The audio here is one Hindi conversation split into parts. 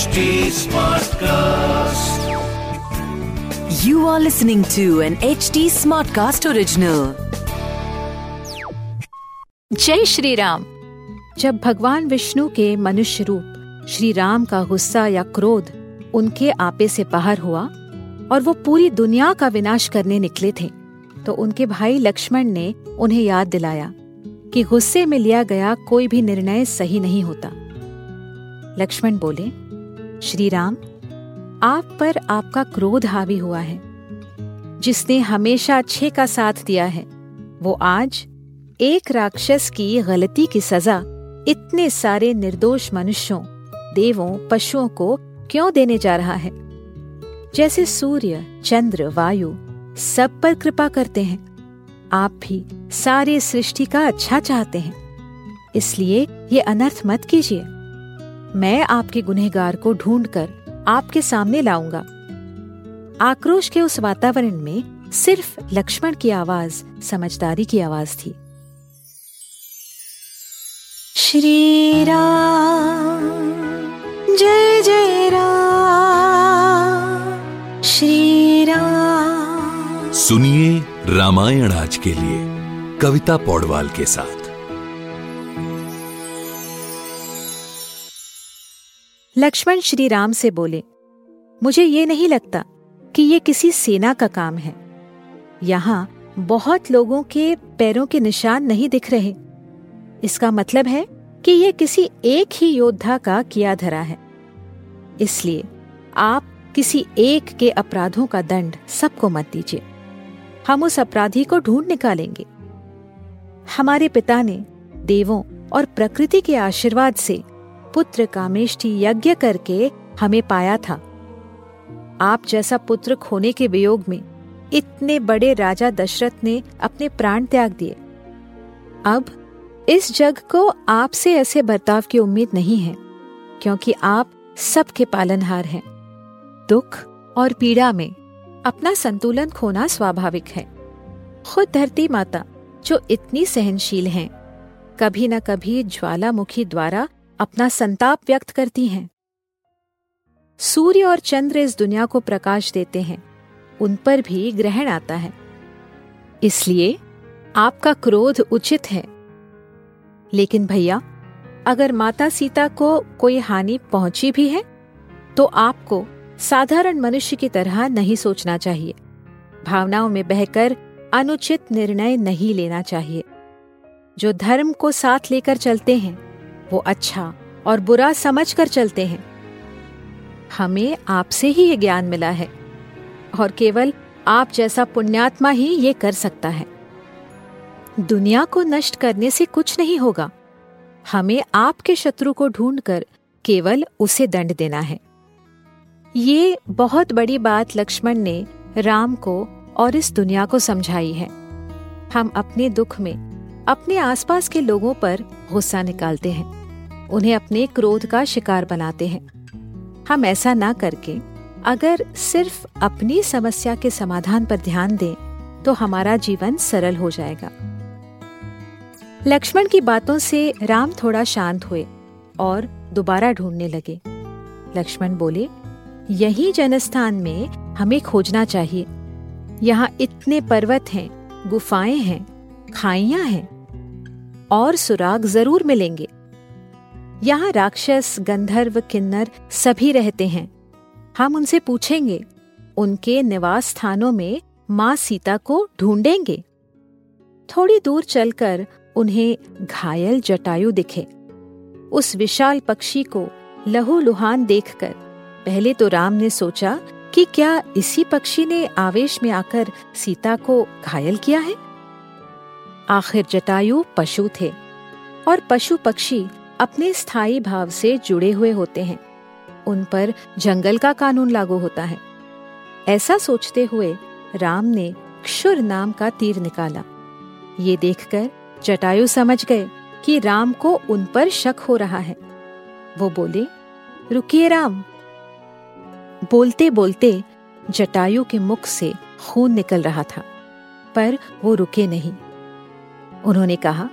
HD Smartcast. You are listening to an HD Smartcast original. जय श्री राम जब भगवान विष्णु के मनुष्य रूप श्री राम का गुस्सा या क्रोध उनके आपे से बाहर हुआ और वो पूरी दुनिया का विनाश करने निकले थे तो उनके भाई लक्ष्मण ने उन्हें याद दिलाया कि गुस्से में लिया गया कोई भी निर्णय सही नहीं होता लक्ष्मण बोले श्री राम आप पर आपका क्रोध हावी हुआ है। जिसने हमेशा अच्छे का साथ दिया है, वो आज एक राक्षस की गलती की सजा इतने सारे निर्दोष मनुष्यों, देवों, पशुओं को क्यों देने जा रहा है? जैसे सूर्य, चंद्र, वायु सब पर कृपा करते हैं। आप भी सारे सृष्टि का अच्छा चाहते हैं। इसलिए ये अनर्थ मत कीजिए। मैं आपके गुनहगार को ढूंढकर आपके सामने लाऊँगा। आक्रोश के उस वातावरण में सिर्फ़ लक्ष्मण की आवाज़, समझदारी की आवाज़ थी। श्री राम, जय जय राम, श्री राम। सुनिए रामायण आज के लिए कविता पौडवाल के साथ। लक्ष्मण श्री राम से बोले, मुझे ये नहीं लगता कि ये किसी सेना का काम है। यहाँ बहुत लोगों के पैरों के निशान नहीं दिख रहे। इसका मतलब है कि ये किसी एक ही योद्धा का किया धरा है। इसलिए आप किसी एक के अपराधों का दंड सबको मत दीजिए। हम उस अपराधी को ढूंढ निकालेंगे। हमारे पिता ने देवों और प्रकृति के आशीर्वाद से पुत्र कामेष्टि यज्ञ करके हमें पाया था। आप जैसा पुत्र खोने के वियोग में इतने बड़े राजा दशरथ ने अपने प्राण त्याग दिए। अब इस जग को आपसे ऐसे बर्ताव की उम्मीद नहीं है, क्योंकि आप सबके पालनहार हैं। दुख और पीड़ा में अपना संतुलन खोना स्वाभाविक है। खुद धरती माता, जो इतनी सहनशील हैं, कभी न कभी ज्वालामुखी द्वारा अपना संताप व्यक्त करती हैं। सूर्य और चंद्र इस दुनिया को प्रकाश देते हैं। उन पर भी ग्रहण आता है। इसलिए आपका क्रोध उचित है। लेकिन भैया, अगर माता सीता को कोई हानि पहुँची भी है तो आपको साधारण मनुष्य की तरह नहीं सोचना चाहिए। भावनाओं में बहकर अनुचित निर्णय नहीं लेना चाहिए। जो धर्म को साथ लेकर चलते हैं वो अच्छा और बुरा समझ कर चलते हैं। हमें आपसे ही ये ज्ञान मिला है और केवल आप जैसा पुण्यात्मा ही ये कर सकता है। दुनिया को नष्ट करने से कुछ नहीं होगा। हमें आपके शत्रु को ढूंढकर केवल उसे दंड देना है। ये बहुत बड़ी बात लक्ष्मण ने राम को और इस दुनिया को समझाई है। हम अपने दुख में अपने आसपास के लोगों पर गुस्सा निकालते हैं। उन्हें अपने क्रोध का शिकार बनाते हैं। हम ऐसा ना करके, अगर सिर्फ़ अपनी समस्या के समाधान पर ध्यान दें तो हमारा जीवन सरल हो जाएगा। लक्ष्मण की बातों से राम थोड़ा शांत हुए और दोबारा ढूँढने लगे। लक्ष्मण बोले, यही जनस्थान में हमें खोजना चाहिए। यहाँ इतने पर्वत हैं, गुफाएँ हैं, खाइया हैं और सुराग ज़रूर मिलेंगे। यहाँ राक्षस, गंधर्व, किन्नर सभी रहते हैं। हम उनसे पूछेंगे, उनके निवास स्थानों में माँ सीता को ढूंढेंगे? थोड़ी दूर चलकर उन्हें घायल जटायु दिखे। उस विशाल पक्षी को लहू लुहान देखकर पहले तो राम ने सोचा कि क्या इसी पक्षी ने आवेश में आकर सीता को घायल किया है? आखिर जटायु पशु थे और पशु पक्षी अपने स्थायी भाव से जुड़े हुए होते हैं। उन पर जंगल का कानून लागू होता है। ऐसा सोचते हुए राम ने क्षुर नाम का तीर निकाला। ये देखकर जटायु समझ गए कि राम को उन पर शक हो रहा है। वो बोले, रुकिए राम। बोलते बोलते जटायु के मुख से खून निकल रहा था, पर वो रुके नहीं। उन्होंने कहा,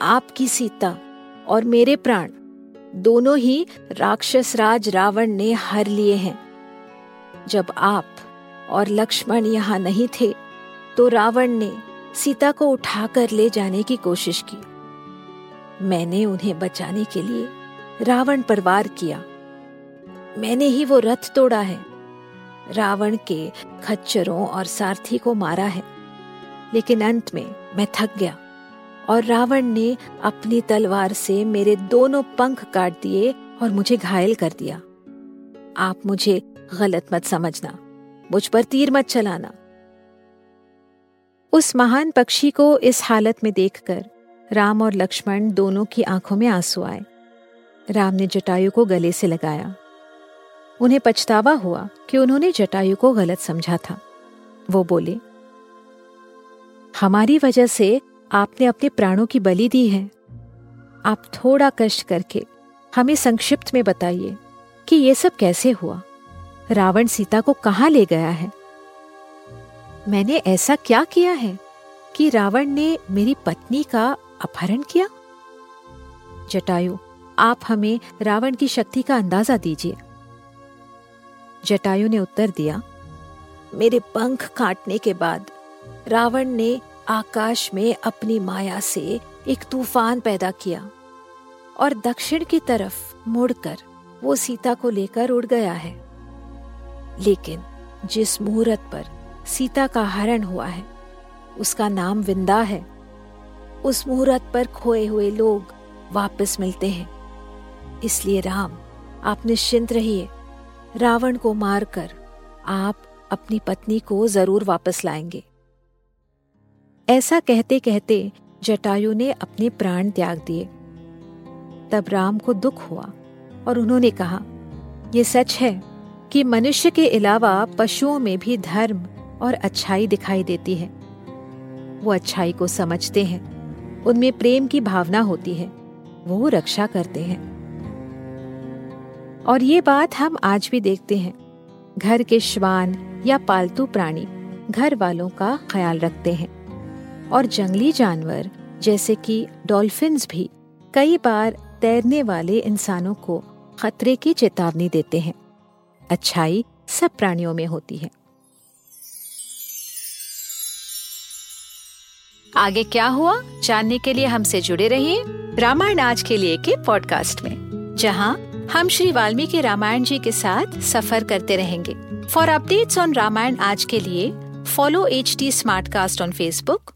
आपकी सीता और मेरे प्राण, दोनों ही राक्षस राज रावण ने हर लिए हैं। जब आप और लक्ष्मण यहाँ नहीं थे तो रावण ने सीता को उठाकर ले जाने की कोशिश की। मैंने उन्हें बचाने के लिए रावण पर वार किया। मैंने ही वो रथ तोड़ा है। रावण के खच्चरों और सारथी को मारा है। लेकिन अंत में मैं थक गया। और रावण ने अपनी तलवार से मेरे दोनों पंख काट दिए और मुझे घायल कर दिया। आप मुझे गलत मत समझना, मुझ पर तीर मत चलाना। उस महान पक्षी को इस हालत में देखकर राम और लक्ष्मण दोनों की आँखों में आँसू आए। राम ने जटायु को गले से लगाया। उन्हें पछतावा हुआ कि उन्होंने जटायु को गलत समझा था। वो बोले, हमारी वजह से आपने अपने प्राणों की बलि दी है। आप थोड़ा कष्ट करके हमें संक्षिप्त में बताइए कि ये सब कैसे हुआ? रावण सीता को कहाँ ले गया है? मैंने ऐसा क्या किया है कि रावण ने मेरी पत्नी का अपहरण किया? जटायु, आप हमें रावण की शक्ति का अंदाज़ा दीजिए। जटायु ने उत्तर दिया, मेरे पंख काटने के बाद रावण ने आकाश में अपनी माया से एक तूफ़ान पैदा किया और दक्षिण की तरफ़ मुड़कर वो सीता को लेकर उड़ गया है। लेकिन जिस मुहूर्त पर सीता का हरण हुआ है, उसका नाम विंदा है। उस मुहूर्त पर खोए हुए लोग वापस मिलते हैं। इसलिए राम, आप निश्चिंत रहिए। रावण को मारकर आप अपनी पत्नी को ज़रूर वापस लाएँगे। ऐसा कहते कहते जटायु ने अपने प्राण त्याग दिए। तब राम को दुख हुआ और उन्होंने कहा यह सच है कि मनुष्य के अलावा पशुओं में भी धर्म और अच्छाई दिखाई देती है। वो अच्छाई को समझते हैं, उनमें प्रेम की भावना होती है, वो रक्षा करते हैं। और ये बात हम आज भी देखते हैं। घर के श्वान या पालतू प्राणी घर वालों का ख्याल रखते हैं। और जंगली जानवर, जैसे कि डॉल्फिन्स भी, कई बार तैरने वाले इंसानों को खतरे की चेतावनी देते हैं। अच्छाई सब प्राणियों में होती है। आगे क्या हुआ? जानने के लिए हमसे जुड़े रहिए रामायण आज के लिए के पॉडकास्ट में, जहाँ हम श्री वाल्मीकि रामायण जी के साथ सफ़र करते रहेंगे। फॉर अपडेट्स ऑन रामायण आज के लिए follow H T on Facebook